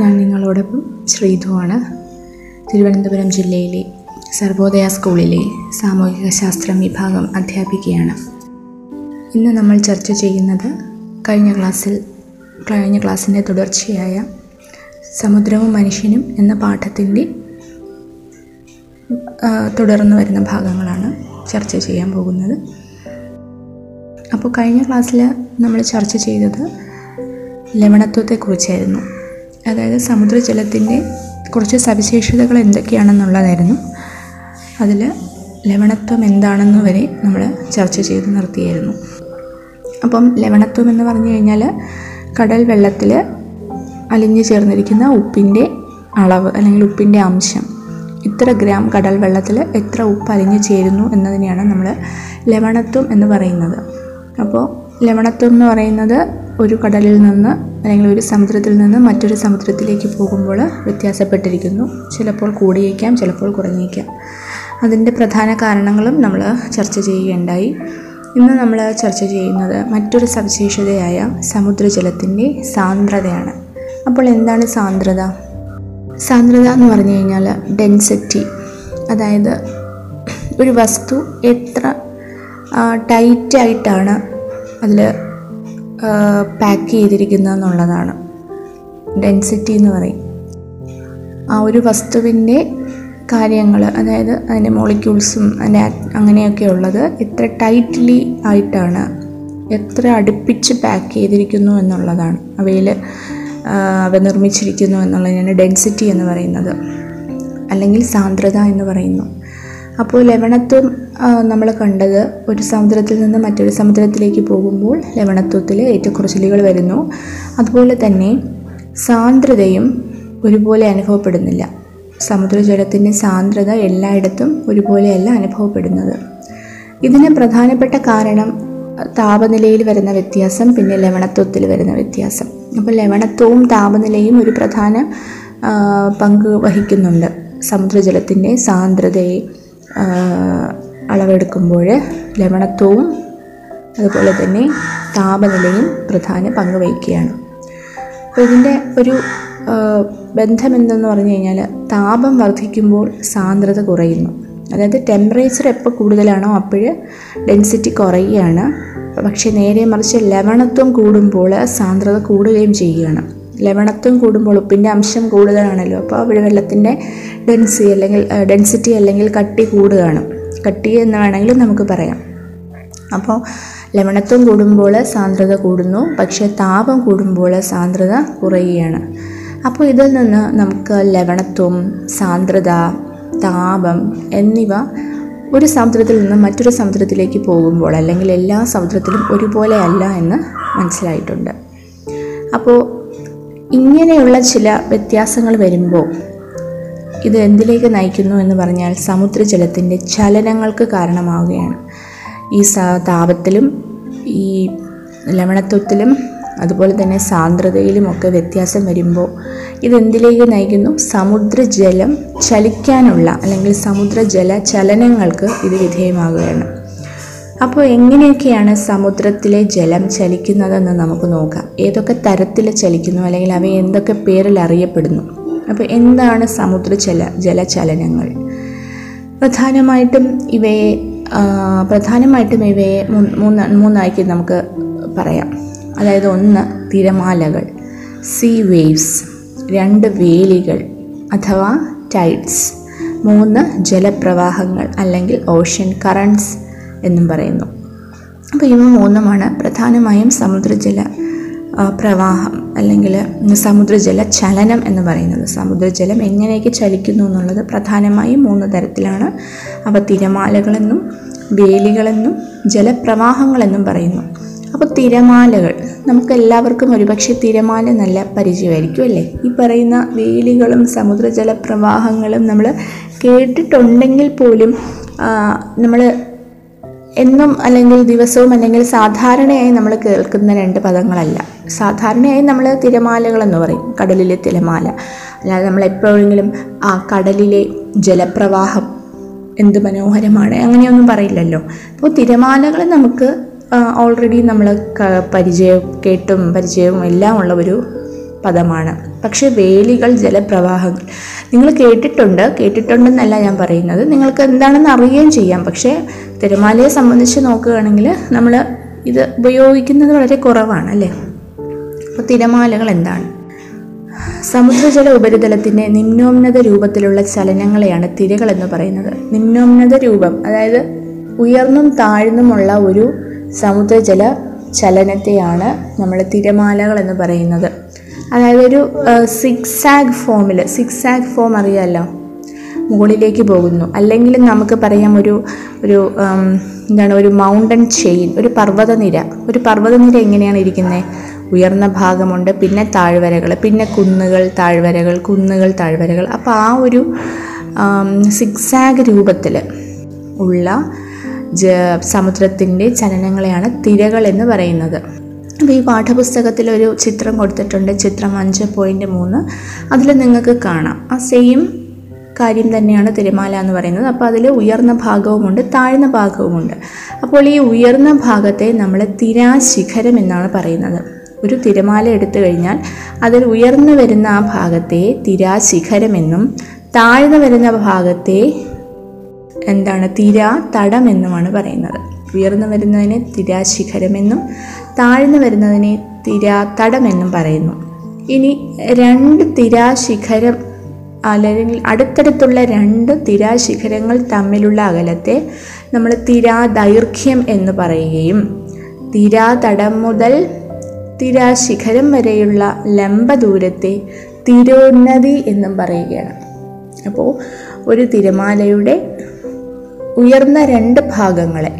ഞാൻ നിങ്ങളോടൊപ്പം ശ്രീധുവാണ്. തിരുവനന്തപുരം ജില്ലയിലെ സർവോദയ സ്കൂളിലെ സാമൂഹിക ശാസ്ത്രം വിഭാഗം അധ്യാപികയാണ്. ഇന്ന് നമ്മൾ ചർച്ച ചെയ്യുന്നത് കഴിഞ്ഞ ക്ലാസ്സിൽ കഴിഞ്ഞ ക്ലാസ്സിന്റെ തുടർച്ചയായ സമുദ്രവും മനുഷ്യനും എന്ന പാഠത്തിന്റെ തുടർന്നു വരുന്ന ഭാഗങ്ങളാണ് ചർച്ച ചെയ്യാൻ പോകുന്നത്. അപ്പോൾ കഴിഞ്ഞ ക്ലാസ്സിൽ നമ്മൾ ചർച്ച ചെയ്തത് ലവണത്വത്തെക്കുറിച്ചായിരുന്നു. അതായത് സമുദ്രജലത്തിന്റെ കുറച്ച് സവിശേഷതകൾ എന്തൊക്കെയാണെന്നുള്ളതായിരുന്നു. അതിൽ ലവണത്വം എന്താണെന്ന് വരെ നമ്മൾ ചർച്ച ചെയ്ത് നിർത്തിയായിരുന്നു. അപ്പം ലവണത്വം എന്ന് പറഞ്ഞു കഴിഞ്ഞാൽ കടൽ വെള്ളത്തിൽ അലിഞ്ഞു ചേർന്നിരിക്കുന്ന ഉപ്പിന്റെ അളവ് അല്ലെങ്കിൽ ഉപ്പിന്റെ അംശം. ഇത്ര ഗ്രാം കടൽ വെള്ളത്തിൽ എത്ര ഉപ്പ് അലിഞ്ഞു ചേരുന്നു എന്നതിനെയാണ് നമ്മൾ ലവണത്വം എന്ന് പറയുന്നത്. അപ്പോൾ ലവണത്വം എന്ന് പറയുന്നത് ഒരു കടലിൽ നിന്ന് അല്ലെങ്കിൽ ഒരു സമുദ്രത്തിൽ നിന്ന് മറ്റൊരു സമുദ്രത്തിലേക്ക് പോകുമ്പോൾ വ്യത്യാസപ്പെട്ടിരിക്കുന്നു. ചിലപ്പോൾ കൂടിയേക്കാം ചിലപ്പോൾ കുറഞ്ഞേക്കാം. അതിന്റെ പ്രധാന കാരണങ്ങളും നമ്മൾ ചർച്ച ചെയ്യുകയുണ്ടായി. ഇന്ന് നമ്മൾ ചർച്ച ചെയ്യുന്നത് മറ്റൊരു സവിശേഷതയായ സമുദ്രജലത്തിന്റെ സാന്ദ്രതയാണ്. അപ്പോൾ എന്താണ് സാന്ദ്രത? സാന്ദ്രത എന്ന് പറഞ്ഞു കഴിഞ്ഞാൽ ഡെൻസിറ്റി. അതായത് ഒരു വസ്തു എത്ര ടൈറ്റായിട്ടാണ് അതിൽ പാക്ക് ചെയ്തിരിക്കുന്നത് എന്നുള്ളതാണ് ഡെൻസിറ്റി എന്ന് പറയും. ആ ഒരു വസ്തുവിന്റെ കാര്യങ്ങൾ അതായത് അതിന്റെ മോളിക്യൂൾസും അതിന്റെ അങ്ങനെയൊക്കെ ഉള്ളത് എത്ര ടൈറ്റ്ലി ആയിട്ടാണ് എത്ര അടുപ്പിച്ച് പാക്ക് ചെയ്തിരിക്കുന്നു എന്നുള്ളതാണ്. അവയിൽ അവ നിർമ്മിച്ചിരിക്കുന്നു എന്നുള്ളതിനാണ് ഡെൻസിറ്റി എന്ന് പറയുന്നത്. അല്ലെങ്കിൽ സാന്ദ്രത എന്ന് പറയുന്നു. അപ്പോൾ ലവണത്വം നമ്മൾ കണ്ടത് ഒരു സമുദ്രത്തിൽ നിന്ന് മറ്റൊരു സമുദ്രത്തിലേക്ക് പോകുമ്പോൾ ലവണത്വത്തിൽ ഏറ്റക്കുറച്ചിലുകൾ വരുന്നു. അതുപോലെ തന്നെ സാന്ദ്രതയും ഒരുപോലെ അനുഭവപ്പെടുന്നില്ല. സമുദ്രജലത്തിന്റെ സാന്ദ്രത എല്ലായിടത്തും ഒരുപോലെയല്ല അനുഭവപ്പെടുന്നത്. ഇതിന് പ്രധാനപ്പെട്ട കാരണം താപനിലയിൽ വരുന്ന വ്യത്യാസം പിന്നെ ലവണത്വത്തിൽ വരുന്ന വ്യത്യാസം. അപ്പോൾ ലവണത്വവും താപനിലയും ഒരു പ്രധാന പങ്ക് വഹിക്കുന്നുണ്ട്. സമുദ്രജലത്തിന്റെ സാന്ദ്രതയെ അളവെടുക്കുമ്പോൾ ലവണത്വവും അതുപോലെ തന്നെ താപനിലയും പ്രധാന പങ്ക് വഹിക്കുകയാണ്. അപ്പോൾ ഇതിന്റെ ഒരു ബന്ധമെന്തെന്ന് പറഞ്ഞു കഴിഞ്ഞാൽ താപം വർദ്ധിക്കുമ്പോൾ സാന്ദ്രത കുറയുന്നു. അതായത് ടെമ്പറേച്ചർ എപ്പോൾ കൂടുതലാണോ അപ്പോൾ ഡെൻസിറ്റി കുറയുകയാണ്. പക്ഷേ നേരെ മറിച്ച് ലവണത്വം കൂടുമ്പോൾ സാന്ദ്രത കൂടുകയും ചെയ്യുകയാണ്. ലവണത്വം കൂടുമ്പോൾ ഉപ്പിന്റെ അംശം കൂടുതലാണല്ലോ. അപ്പോൾ അവിടെ വെള്ളത്തിന്റെ ഡെൻസി അല്ലെങ്കിൽ ഡെൻസിറ്റി അല്ലെങ്കിൽ കട്ടി കൂടുകയാണ്. കട്ടി എന്ന് വേണമെങ്കിൽ നമുക്ക് പറയാം. അപ്പോൾ ലവണത്വം കൂടുമ്പോൾ സാന്ദ്രത കൂടുന്നു പക്ഷേ താപം കൂടുമ്പോൾ സാന്ദ്രത കുറയുകയാണ്. അപ്പോൾ ഇതിൽ നിന്ന് നമുക്ക് ലവണത്വം സാന്ദ്രത താപം എന്നിവ ഒരു സമുദ്രത്തിൽ നിന്ന് മറ്റൊരു സമുദ്രത്തിലേക്ക് പോകുമ്പോൾ അല്ലെങ്കിൽ എല്ലാ സമുദ്രത്തിലും ഒരുപോലെയല്ല എന്ന് മനസ്സിലായിട്ടുണ്ട്. അപ്പോൾ ഇങ്ങനെയുള്ള ചില വ്യത്യാസങ്ങൾ വരുമ്പോൾ ഇത് എന്തിലേക്ക് നയിക്കുന്നു എന്ന് പറഞ്ഞാൽ സമുദ്രജലത്തിന്റെ ചലനങ്ങൾക്ക് കാരണമാവുകയാണ്. ഈ താപത്തിലും ഈ ലവണത്വത്തിലും അതുപോലെ തന്നെ സാന്ദ്രതയിലും ഒക്കെ വ്യത്യാസം വരുമ്പോൾ ഇതെന്തിലേക്ക് നയിക്കുന്നു? സമുദ്രജലം ചലിക്കാനുള്ള അല്ലെങ്കിൽ സമുദ്രജല ചലനങ്ങൾക്ക് ഇത് വിധേയമാകുകയാണ്. അപ്പോൾ എങ്ങനെയൊക്കെയാണ് സമുദ്രത്തിലെ ജലം ചലിക്കുന്നതെന്ന് നമുക്ക് നോക്കാം. ഏതൊക്കെ തരത്തിൽ ചലിക്കുന്നു അല്ലെങ്കിൽ അവ എന്തൊക്കെ പേരിൽ അറിയപ്പെടുന്നു. അപ്പോൾ എന്താണ് സമുദ്ര സമുദ്രജല ജലചലനങ്ങൾ? പ്രധാനമായിട്ടും ഇവയെ പ്രധാനമായിട്ടും ഇവയെ മൂന്ന് മൂന്നാക്കി നമുക്ക് പറയാം. അതായത് ഒന്ന് തിരമാലകൾ സീ വേവ്സ് രണ്ട് വേലികൾ അഥവാ ടൈഡ്സ് മൂന്ന് ജലപ്രവാഹങ്ങൾ അല്ലെങ്കിൽ ഓഷ്യൻ കറൻസ് എന്നും പറയുന്നു. അപ്പോൾ ഇവ മൂന്നുമാണ് പ്രധാനമായും സമുദ്രജല പ്രവാഹം അല്ലെങ്കിൽ സമുദ്രജല ചലനം എന്ന് പറയുന്നത്. സമുദ്രജലം എങ്ങനെയൊക്കെ ചലിക്കുന്നു എന്നുള്ളത് പ്രധാനമായും മൂന്ന് തരത്തിലാണ്. അവ തിരമാലകളെന്നും വേലികളെന്നും ജലപ്രവാഹങ്ങളെന്നും പറയുന്നു. അപ്പോൾ തിരമാലകൾ നമുക്ക് എല്ലാവർക്കും ഒരുപക്ഷെ തിരമാല നല്ല പരിചയമായിരിക്കും അല്ലേ? ഈ പറയുന്ന വേലികളും സമുദ്രജല പ്രവാഹങ്ങളും നമ്മൾ കേട്ടിട്ടുണ്ടെങ്കിൽ പോലും നമ്മൾ എന്നും അല്ലെങ്കിൽ ദിവസവും അല്ലെങ്കിൽ സാധാരണയായി നമ്മൾ കേൾക്കുന്ന രണ്ട് പദങ്ങളല്ല. സാധാരണയായി നമ്മൾ തിരമാലകളെന്ന് പറയും കടലിലെ തിരമാല. അല്ലാതെ നമ്മൾ എപ്പോഴെങ്കിലും ആ കടലിലെ ജലപ്രവാഹം എന്ത് മനോഹരമാണ് അങ്ങനെയൊന്നും പറയില്ലല്ലോ. അപ്പോൾ തിരമാലകൾ നമുക്ക് ഓൾറെഡി നമ്മൾ പരിചയം കേട്ടും പരിചയവും എല്ലാം ഉള്ള ഒരു പദമാണ്. പക്ഷേ വേലികൾ ജലപ്രവാഹങ്ങൾ. നിങ്ങൾ കേട്ടിട്ടുണ്ട്. കേട്ടിട്ടുണ്ടെന്നല്ല ഞാൻ പറയുന്നത്. നിങ്ങൾക്ക് എന്താണെന്ന് അറിയുകയും ചെയ്യാം. പക്ഷേ തിരമാലയെ സംബന്ധിച്ച് നോക്കുകയാണെങ്കിൽ നമ്മൾ ഇത് ഉപയോഗിക്കുന്നത് വളരെ കുറവാണ് അല്ലേ? അപ്പോൾ തിരമാലകൾ എന്താണ്? സമുദ്രജല ഉപരിതലത്തിന്റെ നിമ്നോന്നത രൂപത്തിലുള്ള ചലനങ്ങളെയാണ് തിരകൾ എന്ന് പറയുന്നത്. നിമ്നോന്നത രൂപം അതായത് ഉയർന്നും താഴ്ന്നുമുള്ള ഒരു സമുദ്രജല ചലനത്തെയാണ് നമ്മൾ തിരമാലകൾ എന്ന് പറയുന്നത്. അതായത് ഒരു സിക്സ് ആഗ് ഫോമിൽ സിക്സ് ആഗ് ഫോം അറിയാമല്ലോ മുകളിലേക്ക് പോകുന്നു. അല്ലെങ്കിൽ നമുക്ക് പറയാം ഒരു ഒരു എന്താണ് ഒരു മൗണ്ടൻ ചെയിൻ ഒരു പർവതനിര. ഒരു പർവതനിര എങ്ങനെയാണ് ഇരിക്കുന്നത് ഉയർന്ന ഭാഗമുണ്ട് പിന്നെ താഴ്വരകൾ പിന്നെ കുന്നുകൾ താഴ്വരകൾ കുന്നുകൾ താഴ്വരകൾ. അപ്പോൾ ആ ഒരു സിക്സാഗ് രൂപത്തിൽ ഉള്ള സമുദ്രത്തിന്റെ ചലനങ്ങളെയാണ് തിരകൾ എന്ന് പറയുന്നത്. അപ്പോൾ ഈ പാഠപുസ്തകത്തിൽ ഒരു ചിത്രം കൊടുത്തിട്ടുണ്ട്. ചിത്രം അഞ്ച് പോയിന്റ് മൂന്ന്. അതിൽ നിങ്ങൾക്ക് കാണാം. ആ സെയിം കാര്യം തന്നെയാണ് തിരമാല എന്ന് പറയുന്നത്. അപ്പോൾ അതിൽ ഉയർന്ന ഭാഗവുമുണ്ട് താഴ്ന്ന ഭാഗവുമുണ്ട്. അപ്പോൾ ഈ ഉയർന്ന ഭാഗത്തെ നമ്മൾ തിരാശിഖരം എന്നാണ് പറയുന്നത്. ഒരു തിരമാല എടുത്തു കഴിഞ്ഞാൽ അതിൽ ഉയർന്നു വരുന്ന ആ ഭാഗത്തെ തിരാശിഖരമെന്നും താഴ്ന്നു വരുന്ന ഭാഗത്തെ എന്താണ് തിര തടമെന്നുമാണ് പറയുന്നത്. ഉയർന്നു വരുന്നതിനെ തിരാശിഖരമെന്നും താഴ്ന്നു വരുന്നതിനെ തിരാ തടമെന്നും പറയുന്നു. ഇനി രണ്ട് തിരാശിഖരം അല്ലെങ്കിൽ അടുത്തടുത്തുള്ള രണ്ട് തിരാശിഖരങ്ങൾ തമ്മിലുള്ള അകലത്തെ നമ്മൾ തിരാദൈർഘ്യം എന്ന് പറയുകയും തിരാതടം മുതൽ തിരാശിഖരം വരെയുള്ള ലംബ ദൂരത്തെ തിരോന്നതി എന്നും പറയുകയാണ്. അപ്പോൾ ഒരു തിരമാലയുടെ ഉയർന്ന രണ്ട് ഭാഗങ്ങളെ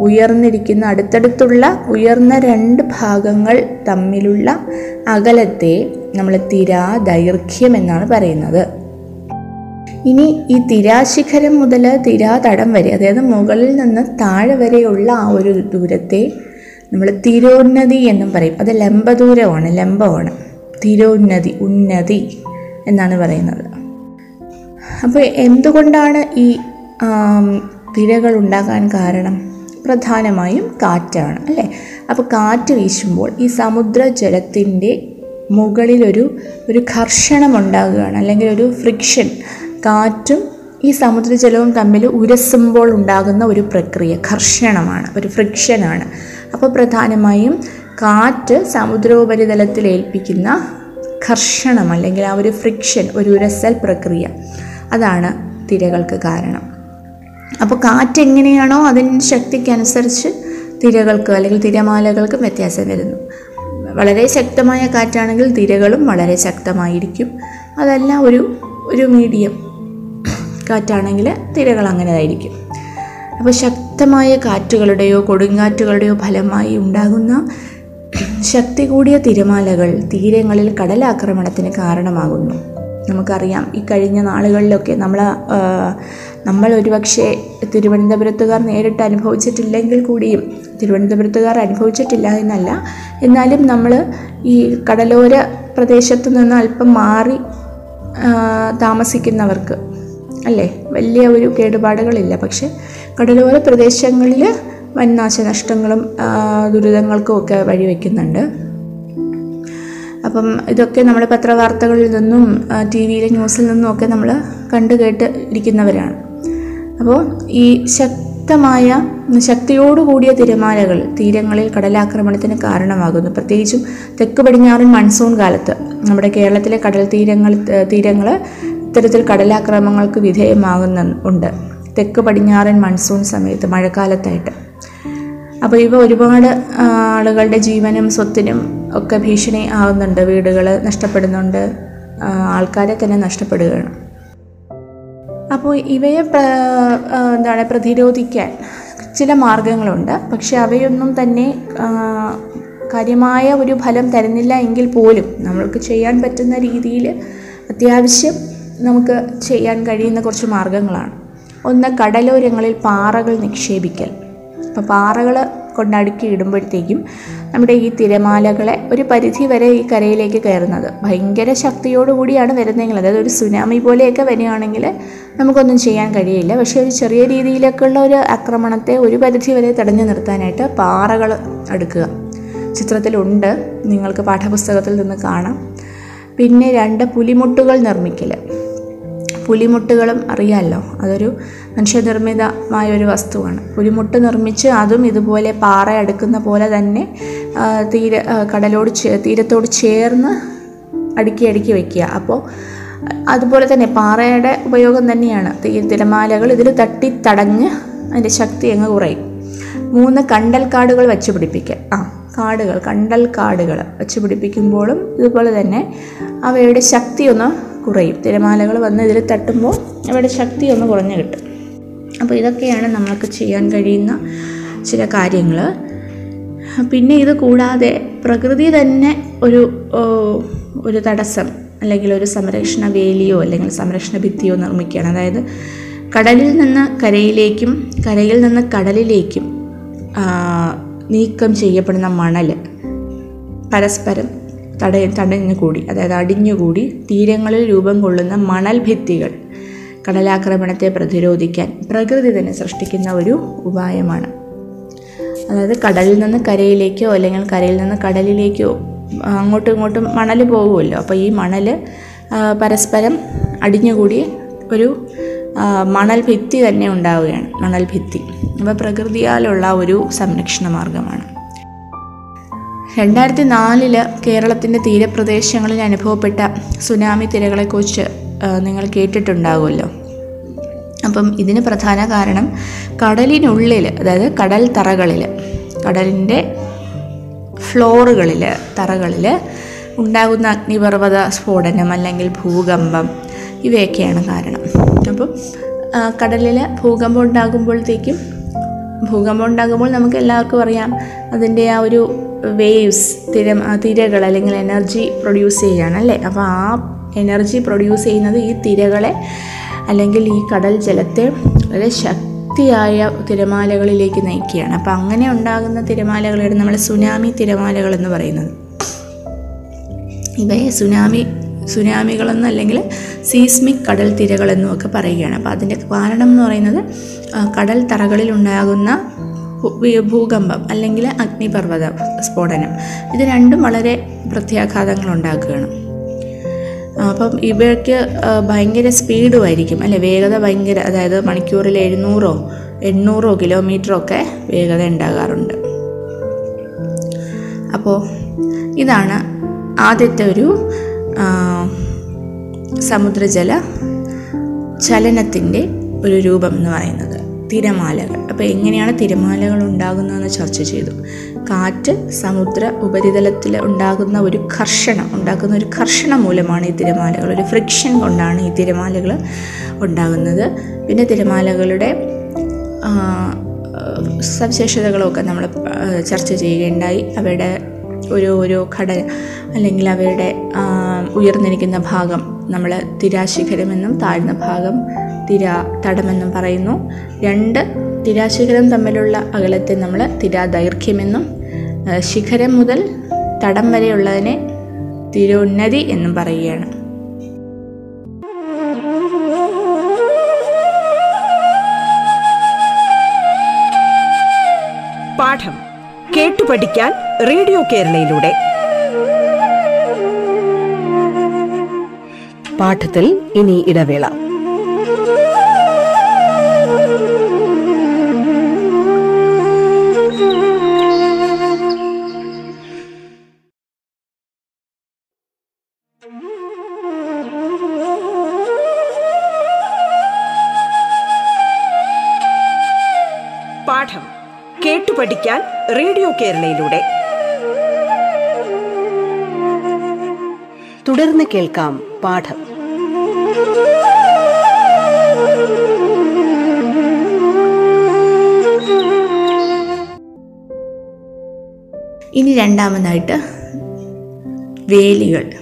ഉയർന്നിരിക്കുന്ന അടുത്തടുത്തുള്ള ഉയർന്ന രണ്ട് ഭാഗങ്ങൾ തമ്മിലുള്ള അകലത്തെ നമ്മൾ തിരാ ദൈർഘ്യം എന്നാണ് പറയുന്നത്. ഇനി ഈ തിരാശിഖരം മുതൽ തിരാതടം വരെ അതായത് മുകളിൽ നിന്ന് താഴെ വരെയുള്ള ആ ഒരു ദൂരത്തെ നമ്മൾ തിരോന്നതി എന്നും പറയും. അത് ലംബദൂരമാണ് ലംബമാണ്. തിരോന്നതി ഉന്നതി എന്നാണ് പറയുന്നത്. അപ്പോൾ എന്തുകൊണ്ടാണ് ഈ തിരകൾ ഉണ്ടാകാൻ കാരണം? പ്രധാനമായും കാറ്റാണ് അല്ലേ? അപ്പോൾ കാറ്റ് വീശുമ്പോൾ ഈ സമുദ്ര ജലത്തിന്റെ മുകളിലൊരു ഒരു ഘർഷണം ഉണ്ടാകുകയാണ് അല്ലെങ്കിൽ ഒരു ഫ്രിക്ഷൻ കാറ്റും ഈ സമുദ്രജലവും തമ്മിൽ ഉരസുമ്പോൾ ഉണ്ടാകുന്ന ഒരു പ്രക്രിയ ഘർഷണമാണ് ഒരു ഫ്രിക്ഷനാണ് അപ്പോൾ പ്രധാനമായും കാറ്റ് സമുദ്രോപരിതലത്തിൽ ഏൽപ്പിക്കുന്ന ഘർഷണം അല്ലെങ്കിൽ ആ ഒരു ഫ്രിക്ഷൻ ഒരു ഉരസൽ പ്രക്രിയ. അതാണ് തിരകൾക്ക് കാരണം. അപ്പോൾ കാറ്റ് എങ്ങനെയാണോ അതിന്റെ ശക്തിക്കനുസരിച്ച് തിരകൾക്ക് അല്ലെങ്കിൽ തിരമാലകൾക്കും വ്യത്യാസം വരുന്നു. വളരെ ശക്തമായ കാറ്റാണെങ്കിൽ തിരകളും വളരെ ശക്തമായിരിക്കും. അതല്ല ഒരു ഒരു മീഡിയം കാറ്റാണെങ്കിൽ തിരകൾ അങ്ങനെ ആയിരിക്കും അപ്പോൾ ശക്തമായ കാറ്റുകളുടെയോ കൊടുങ്കാറ്റുകളുടെയോ ഫലമായി ഉണ്ടാകുന്ന ശക്തി കൂടിയ തിരമാലകൾ തീരങ്ങളിൽ കടലാക്രമണത്തിന് കാരണമാകുന്നു. നമുക്കറിയാം ഈ കഴിഞ്ഞ നാളുകളിലൊക്കെ നമ്മൾ നമ്മൾ ഒരുപക്ഷെ തിരുവനന്തപുരത്തുകാർ നേരിട്ട് അനുഭവിച്ചിട്ടില്ലെങ്കിൽ കൂടിയും തിരുവനന്തപുരത്തുകാർ അനുഭവിച്ചിട്ടില്ല എന്നല്ല. എന്നാലും നമ്മൾ ഈ കടലോര പ്രദേശത്ത് നിന്ന് അല്പം മാറി താമസിക്കുന്നവർക്ക് അല്ലേ? വലിയ ഒരു കേടുപാടുകളില്ല. പക്ഷെ കടലോര പ്രദേശങ്ങളിൽ വൻ നാശനഷ്ടങ്ങളും ദുരിതങ്ങൾക്കും ഒക്കെ വഴിവെക്കുന്നുണ്ട്. അപ്പം ഇതൊക്കെ നമ്മൾ പത്രവാർത്തകളിൽ നിന്നും ടി വിയിലെ ന്യൂസിൽ നിന്നും ഒക്കെ നമ്മൾ കണ്ടു കേട്ട് ഇരിക്കുന്നവരാണ്. അപ്പോൾ ഈ ശക്തമായ ശക്തിയോടുകൂടിയ തിരമാലകൾ തീരങ്ങളിൽ കടലാക്രമണത്തിന് കാരണമാകുന്നു. പ്രത്യേകിച്ചും തെക്ക് പടിഞ്ഞാറൻ മൺസൂൺ കാലത്ത് നമ്മുടെ കേരളത്തിലെ കടൽ തീരങ്ങൾ തീരങ്ങൾ ഇത്തരത്തിൽ കടലാക്രമണങ്ങൾക്ക് വിധേയമാകുന്ന ഉണ്ട്. തെക്ക് പടിഞ്ഞാറൻ മൺസൂൺ സമയത്ത് മഴക്കാലത്തായിട്ട്. അപ്പോൾ ഇവ ഒരുപാട് ആളുകളുടെ ജീവനും സ്വത്തിനും ഒക്കെ ഭീഷണി ആവുന്നുണ്ട്. വീടുകൾ നഷ്ടപ്പെടുന്നുണ്ട്. ആൾക്കാരെ തന്നെ നഷ്ടപ്പെടുകയാണ്. അപ്പോൾ ഇവയെ എന്താണ് പ്രതിരോധിക്കാൻ ചില മാർഗങ്ങളുണ്ട്. പക്ഷെ അവയൊന്നും തന്നെ കാര്യമായ ഒരു ഫലം തരുന്നില്ല എങ്കിൽ പോലും നമ്മൾക്ക് ചെയ്യാൻ പറ്റുന്ന രീതിയിൽ അത്യാവശ്യം നമുക്ക് ചെയ്യാൻ കഴിയുന്ന കുറച്ച് മാർഗങ്ങളാണ്. ഒന്ന് കടലോരങ്ങളിൽ പാറകൾ നിക്ഷേപിക്കൽ. അപ്പോൾ പാറകൾ കൊണ്ട് അടുക്കി ഇടുമ്പോഴത്തേക്കും നമ്മുടെ ഈ തിരമാലകളെ ഒരു പരിധി വരെ ഈ കരയിലേക്ക് കയറുന്നത്. ഭയങ്കര ശക്തിയോടുകൂടിയാണ് വരുന്നതെങ്കിൽ അതായത് ഒരു സുനാമി പോലെയൊക്കെ വരികയാണെങ്കിൽ നമുക്കൊന്നും ചെയ്യാൻ കഴിയില്ല. പക്ഷേ ഒരു ചെറിയ രീതിയിലൊക്കെയുള്ള ഒരു ആക്രമണത്തെ ഒരു പരിധി വരെ തടഞ്ഞു നിർത്താനായിട്ട് പാറകൾ അടുക്കുക. ചിത്രത്തിലുണ്ട്. നിങ്ങൾക്ക് പാഠപുസ്തകത്തിൽ നിന്ന് കാണാം. പിന്നെ രണ്ട് പുലിമുട്ടുകൾ നിർമ്മിക്കൽ പുലിമുട്ടുകളും അറിയാമല്ലോ അതൊരു മനുഷ്യനിർമ്മിതമായ ഒരു വസ്തുവാണ്. പുലിമുട്ട് നിർമ്മിച്ച് അതും ഇതുപോലെ പാറ അടുക്കുന്ന പോലെ തന്നെ തീര കടലോട് തീരത്തോട് ചേർന്ന് അടുക്കി അടുക്കി വയ്ക്കുക അപ്പോൾ അതുപോലെ തന്നെ പാറയുടെ ഉപയോഗം തന്നെയാണ്. തിരമാലകൾ ഇതിൽ തട്ടി തടഞ്ഞ് അതിന്റെ ശക്തി അങ്ങ് കുറയും. മൂന്ന് കണ്ടൽ കാടുകൾ വെച്ച് പിടിപ്പിക്കുക ആ കാടുകൾ കണ്ടൽ കാടുകൾ വെച്ച് പിടിപ്പിക്കുമ്പോഴും ഇതുപോലെ തന്നെ അവയുടെ ശക്തി ഒന്ന് കുറയും. തിരമാലകൾ വന്ന് ഇതിൽ തട്ടുമ്പോൾ അവയുടെ ശക്തി ഒന്ന് കുറഞ്ഞു കിട്ടും. അപ്പോൾ ഇതൊക്കെയാണ് നമ്മൾക്ക് ചെയ്യാൻ കഴിയുന്ന ചില കാര്യങ്ങൾ പിന്നെ ഇത് കൂടാതെ പ്രകൃതി തന്നെ ഒരു ഒരു തടസ്സം. അല്ലെങ്കിൽ ഒരു സംരക്ഷണ വേലിയോ അല്ലെങ്കിൽ സംരക്ഷണ ഭിത്തിയോ നിർമ്മിക്കുകയാണ്. അതായത് കടലിൽ നിന്ന് കരയിലേക്കും കരയിൽ നിന്ന് കടലിലേക്കും നീക്കം ചെയ്യപ്പെടുന്ന മണൽ പരസ്പരം തട തടഞ്ഞുകൂടി അതായത് അടിഞ്ഞുകൂടി തീരങ്ങളിൽ രൂപം കൊള്ളുന്ന മണൽ ഭിത്തികൾ കടലാക്രമണത്തെ പ്രതിരോധിക്കാൻ പ്രകൃതി തന്നെ സൃഷ്ടിക്കുന്ന ഒരു ഉപായമാണ്. അതായത് കടലിൽ നിന്ന് കരയിലേക്കോ അല്ലെങ്കിൽ കരയിൽ നിന്ന് കടലിലേക്കോ അങ്ങോട്ടും ഇങ്ങോട്ടും മണൽ പോകുമല്ലോ. അപ്പോൾ ഈ മണൽ പരസ്പരം അടിഞ്ഞുകൂടി ഒരു മണൽ ഭിത്തി തന്നെ ഉണ്ടാവുകയാണ്. മണൽ ഭിത്തി. അപ്പോൾ പ്രകൃതിയാലുള്ള ഒരു സംരക്ഷണ മാർഗമാണ്. രണ്ടായിരത്തി നാലിൽ കേരളത്തിന്റെ തീരപ്രദേശങ്ങളിൽ അനുഭവപ്പെട്ട സുനാമി തിരകളെക്കുറിച്ച് നിങ്ങൾ കേട്ടിട്ടുണ്ടാകുമല്ലോ അപ്പം ഇതിന് പ്രധാന കാരണം കടലിനുള്ളിൽ അതായത് കടൽ തറകളിൽ കടലിന്റെ ഫ്ലോറുകളിൽ തറകളിൽ ഉണ്ടാകുന്ന അഗ്നിപർവത സ്ഫോടനം അല്ലെങ്കിൽ ഭൂകമ്പം ഇവയൊക്കെയാണ് കാരണം. അപ്പം കടലിൽ ഭൂകമ്പം ഉണ്ടാകുമ്പോഴത്തേക്കും ഭൂകമ്പം ഉണ്ടാകുമ്പോൾ നമുക്ക് എല്ലാവർക്കും അറിയാം അതിന്റെ ആ ഒരു വേവ്സ് തിര തിരകൾ അല്ലെങ്കിൽ എനർജി പ്രൊഡ്യൂസ് ചെയ്യുകയാണ് അല്ലേ? അപ്പോൾ ആ എനർജി പ്രൊഡ്യൂസ് ചെയ്യുന്നത് ഈ തിരകളെ അല്ലെങ്കിൽ ഈ കടൽ ജലത്തെ വളരെ ശക്തിയായ തിരമാലകളിലേക്ക് നയിക്കുകയാണ്. അപ്പോൾ അങ്ങനെ ഉണ്ടാകുന്ന തിരമാലകളാണ് നമ്മൾ സുനാമി തിരമാലകൾ എന്ന് പറയുന്നത്. ഇവയെ സുനാമി സുനാമികളെന്ന് അല്ലെങ്കിൽ സീസ്മിക് കടൽ തിരകൾ ഒക്കെ പറയുകയാണ്. അപ്പോൾ അതിന്റെ കാരണം എന്ന് പറയുന്നത് കടൽ തറകളിൽ ഉണ്ടാകുന്ന ഭൂകമ്പം അല്ലെങ്കിൽ അഗ്നിപർവത സ്ഫോടനം. ഇത് രണ്ടും വളരെ പ്രത്യാഘാതങ്ങൾ ഉണ്ടാക്കുകയാണ്. അപ്പം ഇവയ്ക്ക് ഭയങ്കര സ്പീഡും ആയിരിക്കും അല്ലെ വേഗത ഭയങ്കര അതായത് മണിക്കൂറിൽ എഴുന്നൂറോ എണ്ണൂറോ കിലോമീറ്ററോ ഒക്കെ വേഗത ഉണ്ടാകാറുണ്ട്. അപ്പോൾ ഇതാണ് ആദ്യത്തെ ഒരു സമുദ്രജല ചലനത്തിന്റെ ഒരു രൂപം എന്ന് പറയുന്നത്. തിരമാലകൾ. അപ്പോൾ എങ്ങനെയാണ് തിരമാലകൾ ഉണ്ടാകുന്നതെന്ന് ചർച്ച ചെയ്തു. കാറ്റ് സമുദ്ര ഉപരിതലത്തിൽ ഉണ്ടാകുന്ന ഒരു കർഷണം ഉണ്ടാക്കുന്ന ഒരു കർഷണം മൂലമാണ് ഈ തിരമാലകൾ. ഒരു ഫ്രിക്ഷൻ കൊണ്ടാണ് ഈ തിരമാലകൾ ഉണ്ടാകുന്നത്. പിന്നെ തിരമാലകളുടെ സവിശേഷതകളൊക്കെ നമ്മൾ ചർച്ച ചെയ്യുകയുണ്ടായി. അവയുടെ ഒരു ഓരോ ഘട അല്ലെങ്കിൽ അവയുടെ ഉയർന്നിരിക്കുന്ന ഭാഗം നമ്മൾ തിരാശിഖരമെന്നും താഴ്ന്ന ഭാഗം തിര തടമെന്നും പറയുന്നു. രണ്ട് തിരാശിഖരം തമ്മിലുള്ള അകലത്തെ നമ്മൾ തിരാദൈർഘ്യമെന്നും ശിഖരം മുതൽ തടം വരെയുള്ളതിനെ തിരോന്നതി എന്നും പറയുകയാണ്. പാഠം കേട്ടു പഠിക്കാൻ റേഡിയോ കേരളയിലൂടെ. പാഠത്തിൽ ഇനി ഇടവേള. കേരളയിലൂടെ. തുടർന്ന് കേൾക്കാം പാഠം. ഇനി രണ്ടാമതായിട്ട് വേലികൾ.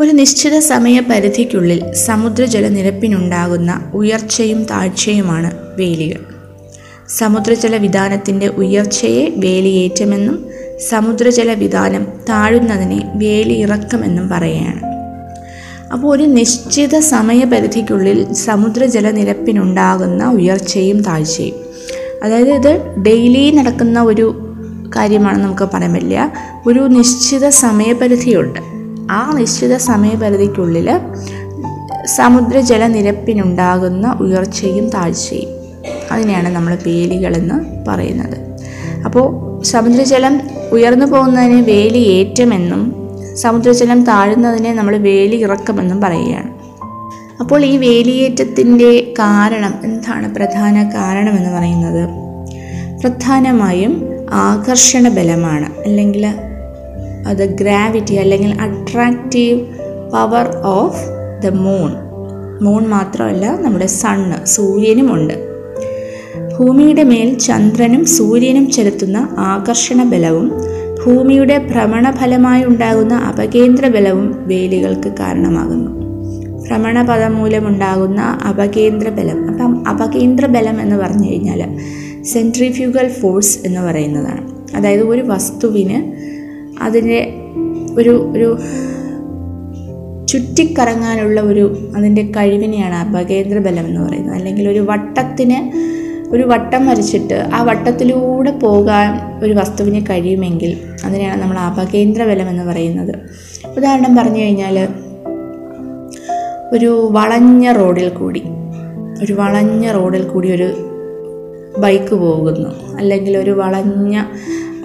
ഒരു നിശ്ചിത സമയപരിധിക്കുള്ളിൽ സമുദ്രജലനിരപ്പിനുണ്ടാകുന്ന ഉയർച്ചയും താഴ്ചയുമാണ് വേലികൾ. സമുദ്രജല വിധാനത്തിന്റെ ഉയർച്ചയെ വേലിയേറ്റമെന്നും സമുദ്രജല വിധാനം താഴുന്നതിനെ വേലിയിറക്കമെന്നും പറയുകയാണ്. അപ്പോൾ ഒരു നിശ്ചിത സമയപരിധിക്കുള്ളിൽ സമുദ്രജല നിരപ്പിനുണ്ടാകുന്ന ഉയർച്ചയും താഴ്ചയും. അതായത് ഇത് ഡെയിലി നടക്കുന്ന ഒരു കാര്യമാണ് നമുക്ക് പറയാൻ പറ്റില്ല. ഒരു നിശ്ചിത സമയപരിധിയുണ്ട്. ആ നിശ്ചിത സമയപരിധിക്കുള്ളിൽ സമുദ്രജല നിരപ്പിനുണ്ടാകുന്ന ഉയർച്ചയും താഴ്ചയും. അതിനെയാണ് നമ്മൾ വേലികളെന്ന് പറയുന്നത്. അപ്പോൾ സമുദ്രജലം ഉയർന്നു പോകുന്നതിനെ വേലിയേറ്റമെന്നും സമുദ്രജലം താഴുന്നതിനെ നമ്മൾ വേലി ഇറക്കമെന്നും പറയുകയാണ്. അപ്പോൾ ഈ വേലിയേറ്റത്തിന്റെ കാരണം എന്താണ്? പ്രധാന കാരണമെന്ന് പറയുന്നത് പ്രധാനമായും ആകർഷണ ബലമാണ് അല്ലെങ്കിൽ അത് ഗ്രാവിറ്റി അല്ലെങ്കിൽ attractive power of the moon moon മാത്രമല്ല നമ്മുടെ സണ്ണ് സൂര്യനുമുണ്ട്. ഭൂമിയുടെ മേൽ ചന്ദ്രനും സൂര്യനും ചെലുത്തുന്ന ആകർഷണ ബലവും ഭൂമിയുടെ ഭ്രമണഫലമായി ഉണ്ടാകുന്ന അപകേന്ദ്ര ബലവും വേലികൾക്ക് കാരണമാകുന്നു. ഭ്രമണപദം മൂലമുണ്ടാകുന്ന അപകേന്ദ്ര ബലം അപ്പം അപകേന്ദ്ര ബലം എന്ന് പറഞ്ഞു കഴിഞ്ഞാൽ സെൻട്രിഫ്യൂഗൽ ഫോഴ്സ് എന്ന് പറയുന്നതാണ്. അതായത് ഒരു വസ്തുവിന് അതിന്റെ ഒരു ഒരു ചുറ്റിക്കറങ്ങാനുള്ള ഒരു അതിന്റെ കഴിവിനെയാണ് അപകേന്ദ്ര ബലം എന്ന് പറയുന്നത്. അല്ലെങ്കിൽ ഒരു വട്ടത്തിന് ഒരു വട്ടം വരച്ചിട്ട് ആ വട്ടത്തിലൂടെ പോകാൻ ഒരു വസ്തുവിന് കഴിയുമെങ്കിൽ അതിനെയാണ് നമ്മൾ അപകേന്ദ്ര ബലം എന്ന് പറയുന്നത്. ഉദാഹരണം പറഞ്ഞു കഴിഞ്ഞാൽ ഒരു വളഞ്ഞ റോഡിൽ കൂടി ഒരു വളഞ്ഞ റോഡിൽ കൂടി ഒരു ബൈക്ക് പോകുന്നു. അല്ലെങ്കിൽ ഒരു വളഞ്ഞ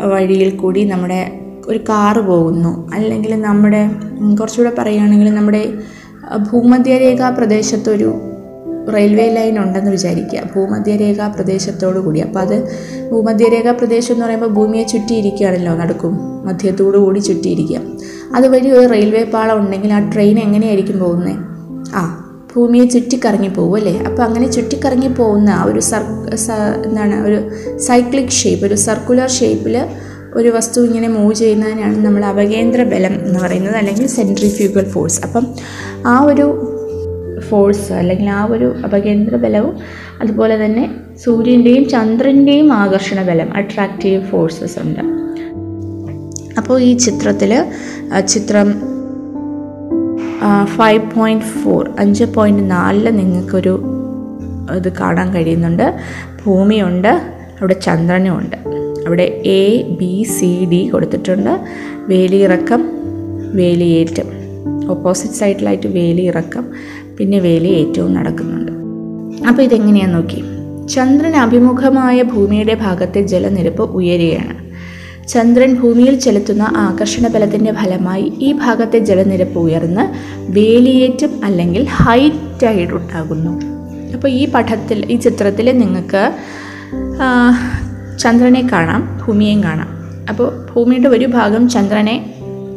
വഴിയിൽ കൂടി നമ്മുടെ ഒരു കാറ് പോകുന്നു. അല്ലെങ്കിൽ നമ്മുടെ കുറച്ചുകൂടെ പറയുകയാണെങ്കിൽ നമ്മുടെ ഭൂമധ്യരേഖാ പ്രദേശത്തൊരു റെയിൽവേ ലൈൻ ഉണ്ടെന്ന് വിചാരിക്കുക. ഭൂമധ്യരേഖാ പ്രദേശത്തോടു കൂടി. അപ്പോൾ അത് ഭൂമധ്യരേഖാ പ്രദേശം എന്ന് പറയുമ്പോൾ ഭൂമിയെ ചുറ്റിയിരിക്കുകയാണല്ലോ നടക്കും. മധ്യത്തോടു കൂടി ചുറ്റിയിരിക്കുക. അതുവഴി ഒരു റെയിൽവേ പാളം ഉണ്ടെങ്കിൽ ആ ട്രെയിൻ എങ്ങനെയായിരിക്കും പോകുന്നത് ആ ഭൂമിയെ ചുറ്റിക്കറങ്ങി പോകും അല്ലേ? അപ്പോൾ അങ്ങനെ ചുറ്റിക്കറങ്ങി പോകുന്ന ആ ഒരു സർ എന്താണ് ഒരു സൈക്ലിക് ഷേപ്പ് ഒരു സർക്കുലർ ഷേപ്പിൽ ഒരു വസ്തു ഇങ്ങനെ മൂവ് ചെയ്യുന്നതിനാണ് നമ്മൾ അവകേന്ദ്ര ബലം എന്ന് പറയുന്നത് അല്ലെങ്കിൽ സെൻട്രിഫ്യൂഗൽ ഫോഴ്സ്. അപ്പം ആ ഒരു ഫോഴ്സ് അല്ലെങ്കിൽ ആ ഒരു അപകേന്ദ്ര ബലവും അതുപോലെ തന്നെ സൂര്യന്റെയും ചന്ദ്രന്റെയും ആകർഷണ ബലം അട്രാക്റ്റീവ് ഫോഴ്സസ് ഉണ്ട്. അപ്പോൾ ഈ ചിത്രത്തിൽ ചിത്രം ഫൈവ് പോയിന്റ് ഫോർ അഞ്ച് പോയിന്റ് നാലിൽ നിങ്ങൾക്കൊരു ഇത് കാണാൻ കഴിയുന്നുണ്ട്. ഭൂമിയുണ്ട് അവിടെ ചന്ദ്രനും ഉണ്ട്. അവിടെ എ ബി സി ഡി കൊടുത്തിട്ടുണ്ട്. വേലിയിറക്കം വേലിയേറ്റം. ഓപ്പോസിറ്റ് സൈഡിലായിട്ട് വേലിയിറക്കം. പിന്നെ വേലിയേറ്റവും നടക്കുന്നുണ്ട്. അപ്പോൾ ഇതെങ്ങനെയാന്ന് നോക്കി? ചന്ദ്രൻ അഭിമുഖമായ ഭൂമിയുടെ ഭാഗത്തെ ജലനിരപ്പ് ഉയരുകയാണ്. ചന്ദ്രൻ ഭൂമിയിൽ ചെലുത്തുന്ന ആകർഷണ ബലത്തിന്റെ ഫലമായി ഈ ഭാഗത്തെ ജലനിരപ്പ് ഉയർന്ന് വേലിയേറ്റം അല്ലെങ്കിൽ ഹൈ ടൈഡ് ഉണ്ടാകുന്നു. അപ്പോൾ ഈ പഠത്തിൽ ഈ ചിത്രത്തിൽ നിങ്ങൾക്ക് ചന്ദ്രനെ കാണാം ഭൂമിയെയും കാണാം. അപ്പോൾ ഭൂമിയുടെ ഒരു ഭാഗം ചന്ദ്രനെ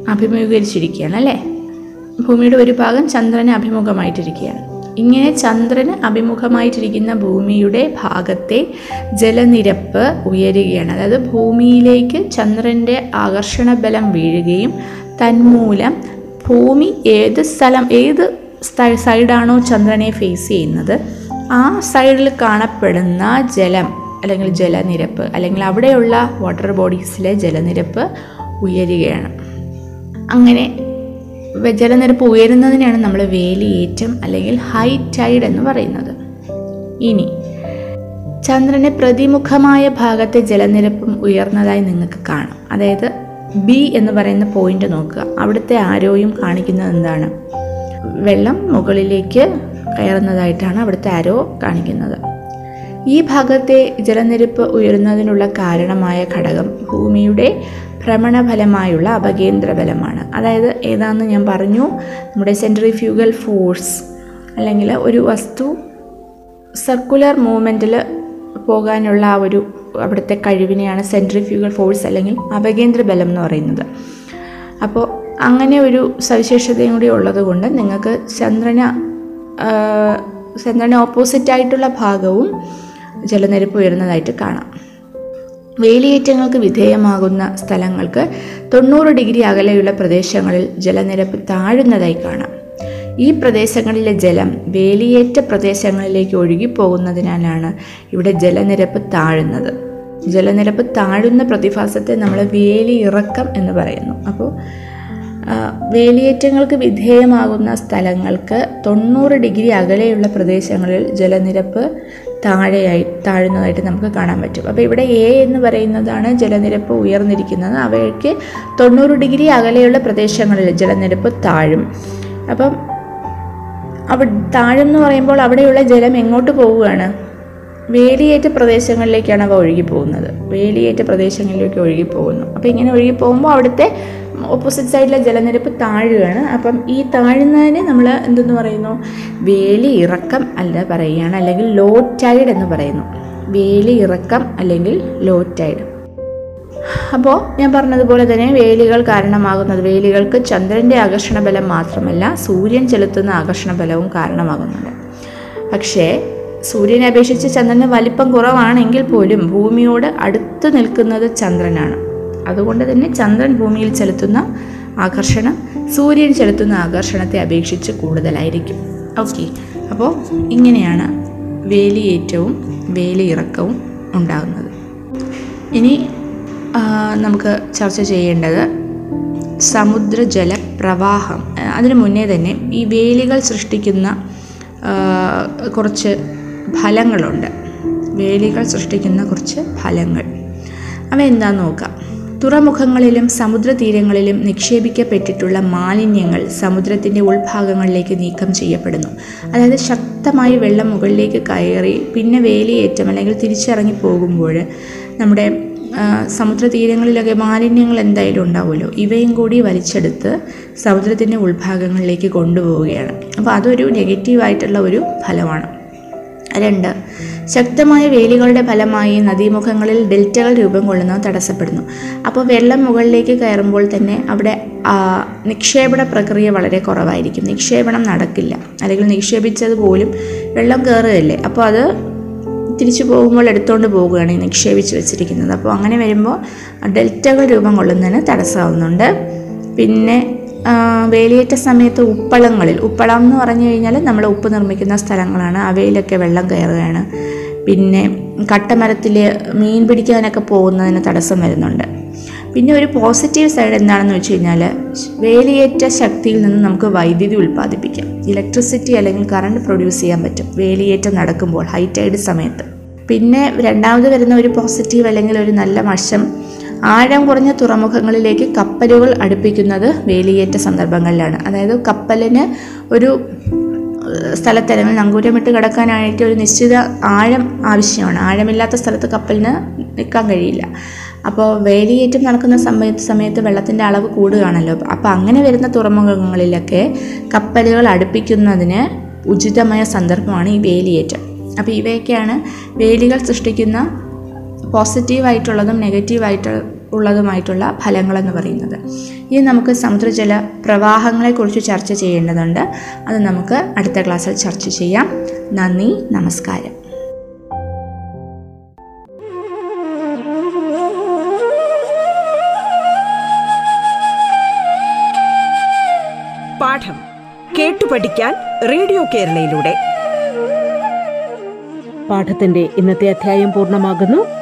അഭിമുഖീകരിച്ചിരിക്കുകയാണ് അല്ലേ? ഭൂമിയുടെ ഒരു ഭാഗം ചന്ദ്രന് അഭിമുഖമായിട്ടിരിക്കുകയാണ്. ഇങ്ങനെ ചന്ദ്രന് അഭിമുഖമായിട്ടിരിക്കുന്ന ഭൂമിയുടെ ഭാഗത്തെ ജലനിരപ്പ് ഉയരുകയാണ്. അതായത് ഭൂമിയിലേക്ക് ചന്ദ്രന്റെ ആകർഷണ ബലം വീഴുകയും തന്മൂലം ഭൂമി ഏത് സ്ഥലം ഏത് സൈഡാണോ ചന്ദ്രനെ ഫേസ് ചെയ്യുന്നത് ആ സൈഡിൽ കാണപ്പെടുന്ന ജലം അല്ലെങ്കിൽ ജലനിരപ്പ് അല്ലെങ്കിൽ അവിടെയുള്ള വാട്ടർ ബോഡീസിലെ ജലനിരപ്പ് ഉയരുകയാണ്. അങ്ങനെ ജലനിരപ്പ് ഉയരുന്നതിനാണ് നമ്മൾ വേലിയേറ്റം അല്ലെങ്കിൽ ഹൈ ടൈഡ് എന്ന് പറയുന്നത്. ഇനി ചന്ദ്രനെ പ്രതിമുഖമായ ഭാഗത്തെ ജലനിരപ്പും ഉയർന്നതായി നിങ്ങൾക്ക് കാണാം. അതായത് ബി എന്ന് പറയുന്ന പോയിന്റ് നോക്കുക. അവിടുത്തെ ആരോയും കാണിക്കുന്നത് എന്താണ്? വെള്ളം മുകളിലേക്ക് കയറുന്നതായിട്ടാണ് അവിടുത്തെ ആരോ കാണിക്കുന്നത്. ഈ ഭാഗത്തെ ജലനിരപ്പ് ഉയരുന്നതിനുള്ള കാരണമായ ഘടകം ഭൂമിയുടെ ഭ്രമണഫലമായുള്ള അപകേന്ദ്ര ബലമാണ് അതായത് ഏതാണെന്ന് ഞാൻ പറഞ്ഞു നമ്മുടെ സെൻട്രിഫ്യൂഗൽ ഫോഴ്സ് അല്ലെങ്കിൽ ഒരു വസ്തു സർക്കുലർ മൂവ്മെന്റിൽ പോകാനുള്ള ആ ഒരു അവിടുത്തെ കഴിവിനെയാണ് സെൻട്രിഫ്യൂഗൽ ഫോഴ്സ് അല്ലെങ്കിൽ അപകേന്ദ്ര ബലം എന്ന് പറയുന്നത്. അപ്പോൾ അങ്ങനെ ഒരു സവിശേഷതയും കൂടി ഉള്ളതുകൊണ്ട് നിങ്ങൾക്ക് ചന്ദ്രന ചന്ദ്രന ചന്ദ്രന് ഓപ്പോസിറ്റ് ആയിട്ടുള്ള ഭാഗവും ജലനിരപ്പ് ഉയരുന്നതായിട്ട് കാണാം. വേലിയേറ്റങ്ങൾക്ക് വിധേയമാകുന്ന സ്ഥലങ്ങൾക്ക് തൊണ്ണൂറ് ഡിഗ്രി അകലെയുള്ള പ്രദേശങ്ങളിൽ ജലനിരപ്പ് താഴുന്നതായി കാണാം. ഈ പ്രദേശങ്ങളിലെ ജലം വേലിയേറ്റ പ്രദേശങ്ങളിലേക്ക് ഒഴുകിപ്പോകുന്നതിനാലാണ് ഇവിടെ ജലനിരപ്പ് താഴുന്നത്. ജലനിരപ്പ് താഴുന്ന പ്രതിഭാസത്തെ നമ്മൾ വേലി ഇറക്കം എന്ന് പറയുന്നു. അപ്പോൾ വേലിയേറ്റങ്ങൾക്ക് വിധേയമാകുന്ന സ്ഥലങ്ങൾക്ക് തൊണ്ണൂറ് ഡിഗ്രി അകലെയുള്ള പ്രദേശങ്ങളിൽ ജലനിരപ്പ് താഴെയായി താഴുന്നതായിട്ട് നമുക്ക് കാണാൻ പറ്റും. അപ്പോൾ ഇവിടെ എ എന്ന് പറയുന്നതാണ് ജലനിരപ്പ് ഉയർന്നിരിക്കുന്നത്. അവയ്ക്ക് തൊണ്ണൂറ് ഡിഗ്രി അകലെയുള്ള പ്രദേശങ്ങളിൽ ജലനിരപ്പ് താഴും. അപ്പം അവ താഴം എന്ന് പറയുമ്പോൾ അവിടെയുള്ള ജലം എങ്ങോട്ട് പോവുകയാണ്? വേലിയേറ്റ പ്രദേശങ്ങളിലേക്കാണ് അവ ഒഴുകി പോകുന്നത് വേലിയേറ്റ പ്രദേശങ്ങളിലേക്ക് ഒഴുകി പോകുന്നു അപ്പോൾ ഇങ്ങനെ ഒഴുകി പോകുമ്പോൾ അവിടുത്തെ ഓപ്പോസിറ്റ് സൈഡിലെ ജലനിരപ്പ് താഴുകയാണ്. അപ്പം ഈ താഴുന്നതിന് നമ്മൾ എന്തെന്ന് പറയുന്നു? വേലി ഇറക്കം അല്ല പറയുകയാണ്. അല്ലെങ്കിൽ ലോ ടൈഡ് എന്ന് പറയുന്നു. വേലി ഇറക്കം അല്ലെങ്കിൽ ലോ ടൈഡ് അപ്പോൾ ഞാൻ പറഞ്ഞതുപോലെ തന്നെ വേലികൾ കാരണമാകുന്നത് വേലികൾക്ക് ചന്ദ്രന്റെ ആകർഷണ ബലം മാത്രമല്ല സൂര്യൻ ചെലുത്തുന്ന ആകർഷണ ബലവും കാരണമാകുന്നുണ്ട്. പക്ഷേ സൂര്യനെ അപേക്ഷിച്ച് ചന്ദ്രന് വലിപ്പം കുറവാണെങ്കിൽ പോലും ഭൂമിയോട് അടുത്ത് നിൽക്കുന്നത് ചന്ദ്രനാണ്. അതുകൊണ്ട് തന്നെ ചന്ദ്രൻ ഭൂമിയിൽ ചെലുത്തുന്ന ആകർഷണം സൂര്യൻ ചെലുത്തുന്ന ആകർഷണത്തെ അപേക്ഷിച്ച് കൂടുതലായിരിക്കും. ഓക്കെ അപ്പോൾ ഇങ്ങനെയാണ് വേലിയേറ്റവും വേലിയിറക്കവും ഉണ്ടാകുന്നത്. ഇനി നമുക്ക് ചർച്ച ചെയ്യേണ്ടത് സമുദ്രജല പ്രവാഹം അതിനു മുന്നേ തന്നെ ഈ വേലികൾ സൃഷ്ടിക്കുന്ന കുറച്ച് ഫലങ്ങളുണ്ട്. വേലികൾ സൃഷ്ടിക്കുന്ന കുറച്ച് ഫലങ്ങൾ. അവ എന്താണെന്ന് നോക്കാം. തുറമുഖങ്ങളിലും സമുദ്രതീരങ്ങളിലും നിക്ഷേപിക്കപ്പെട്ടിട്ടുള്ള മാലിന്യങ്ങൾ സമുദ്രത്തിന്റെ ഉൾഭാഗങ്ങളിലേക്ക് നീക്കം ചെയ്യപ്പെടുന്നു. അതായത് ശക്തമായി വെള്ളം മുകളിലേക്ക് കയറി പിന്നെ വേലിയേറ്റം അല്ലെങ്കിൽ തിരിച്ചിറങ്ങി പോകുമ്പോൾ നമ്മുടെ സമുദ്രതീരങ്ങളിലൊക്കെ മാലിന്യങ്ങൾ എന്തായാലും ഉണ്ടാവുമല്ലോ. ഇവയും കൂടി വലിച്ചെടുത്ത് സമുദ്രത്തിന്റെ ഉൾഭാഗങ്ങളിലേക്ക് കൊണ്ടുപോവുകയാണ്. അപ്പോൾ അതൊരു നെഗറ്റീവായിട്ടുള്ള ഒരു ഫലമാണ്. രണ്ട് ശക്തമായ വേലികളുടെ ഫലമായി നദീമുഖങ്ങളിൽ ഡെൽറ്റകൾ രൂപം കൊള്ളുന്നത് തടസ്സപ്പെടുന്നു. അപ്പോൾ വെള്ളം മുകളിലേക്ക് കയറുമ്പോൾ തന്നെ അവിടെ നിക്ഷേപണ പ്രക്രിയ വളരെ കുറവായിരിക്കും. നിക്ഷേപണം നടക്കില്ല. അല്ലെങ്കിൽ നിക്ഷേപിച്ചത് പോലും വെള്ളം കയറുകയല്ലേ. അപ്പോൾ അത് തിരിച്ചു പോകുമ്പോൾ എടുത്തുകൊണ്ട് പോവുകയാണ് നിക്ഷേപിച്ച് വെച്ചിരിക്കുന്നത്. അപ്പോൾ അങ്ങനെ വരുമ്പോൾ ഡെൽറ്റകൾ രൂപം കൊള്ളുന്നതിന് തടസ്സമാവുന്നുണ്ട്. പിന്നെ വേലിയേറ്റ സമയത്ത് ഉപ്പളങ്ങളിൽ ഉപ്പളം എന്ന് പറഞ്ഞു കഴിഞ്ഞാൽ നമ്മൾ ഉപ്പ് നിർമ്മിക്കുന്ന സ്ഥലങ്ങളാണ്. അവയിലൊക്കെ വെള്ളം കയറുകയാണ്. പിന്നെ കട്ടമരത്തിൽ മീൻ പിടിക്കാനൊക്കെ പോകുന്നതിന് തടസ്സം വരുന്നുണ്ട്. പിന്നെ ഒരു പോസിറ്റീവ് സൈഡ് എന്താണെന്ന് വെച്ച് കഴിഞ്ഞാൽ വേലിയേറ്റ ശക്തിയിൽ നിന്ന് നമുക്ക് വൈദ്യുതി ഉൽപ്പാദിപ്പിക്കാം. ഇലക്ട്രിസിറ്റി അല്ലെങ്കിൽ കറണ്ട് പ്രൊഡ്യൂസ് ചെയ്യാൻ പറ്റും. വേലിയേറ്റം നടക്കുമ്പോൾ ഹൈറ്റൈഡ് സമയത്ത്. പിന്നെ രണ്ടാമത് വരുന്ന ഒരു പോസിറ്റീവ് അല്ലെങ്കിൽ ഒരു നല്ല വശം ആഴം കുറഞ്ഞ തുറമുഖങ്ങളിലേക്ക് കപ്പലുകൾ അടുപ്പിക്കുന്നത് വേലിയേറ്റ സന്ദർഭങ്ങളിലാണ്. അതായത് കപ്പലിന് ഒരു ഏഹ്, സ്ഥലത്ത് അല്ലെങ്കിൽ നങ്കൂരമിട്ട് കിടക്കാനായിട്ട് ഒരു നിശ്ചിത ആഴം ആവശ്യമാണ്. ആഴമില്ലാത്ത സ്ഥലത്ത് കപ്പലിന് നിൽക്കാൻ കഴിയില്ല. അപ്പോൾ വേലിയേറ്റം നടക്കുന്ന സമയത്ത് സമയത്ത് വെള്ളത്തിന്റെ അളവ് കൂടുകയാണല്ലോ. അപ്പോൾ അങ്ങനെ വരുന്ന തുറമുഖങ്ങളിലൊക്കെ കപ്പലുകൾ അടുപ്പിക്കുന്നതിന് ഉചിതമായ സന്ദർഭമാണ് ഈ വേലിയേറ്റം. അപ്പോൾ ഇവയൊക്കെയാണ് വേലികൾ സൃഷ്ടിക്കുന്ന പോസിറ്റീവായിട്ടുള്ളതും നെഗറ്റീവായിട്ട് ഉള്ളതുമായിട്ടുള്ള ഫലങ്ങളെന്ന് പറയുന്നത്. ഇനി നമുക്ക് സമുദ്രജല പ്രവാഹങ്ങളെക്കുറിച്ച് ചർച്ച ചെയ്യേണ്ടതുണ്ട്. അത് നമുക്ക് അടുത്ത ക്ലാസ്സിൽ ചർച്ച ചെയ്യാം. നന്ദി നമസ്കാരം. പാഠം കേട്ടു പഠിക്കാൻ റേഡിയോ കേരളയിലൂടെ. പാഠത്തിന്റെ ഇന്നത്തെ അധ്യായം പൂർണമാകുന്നു.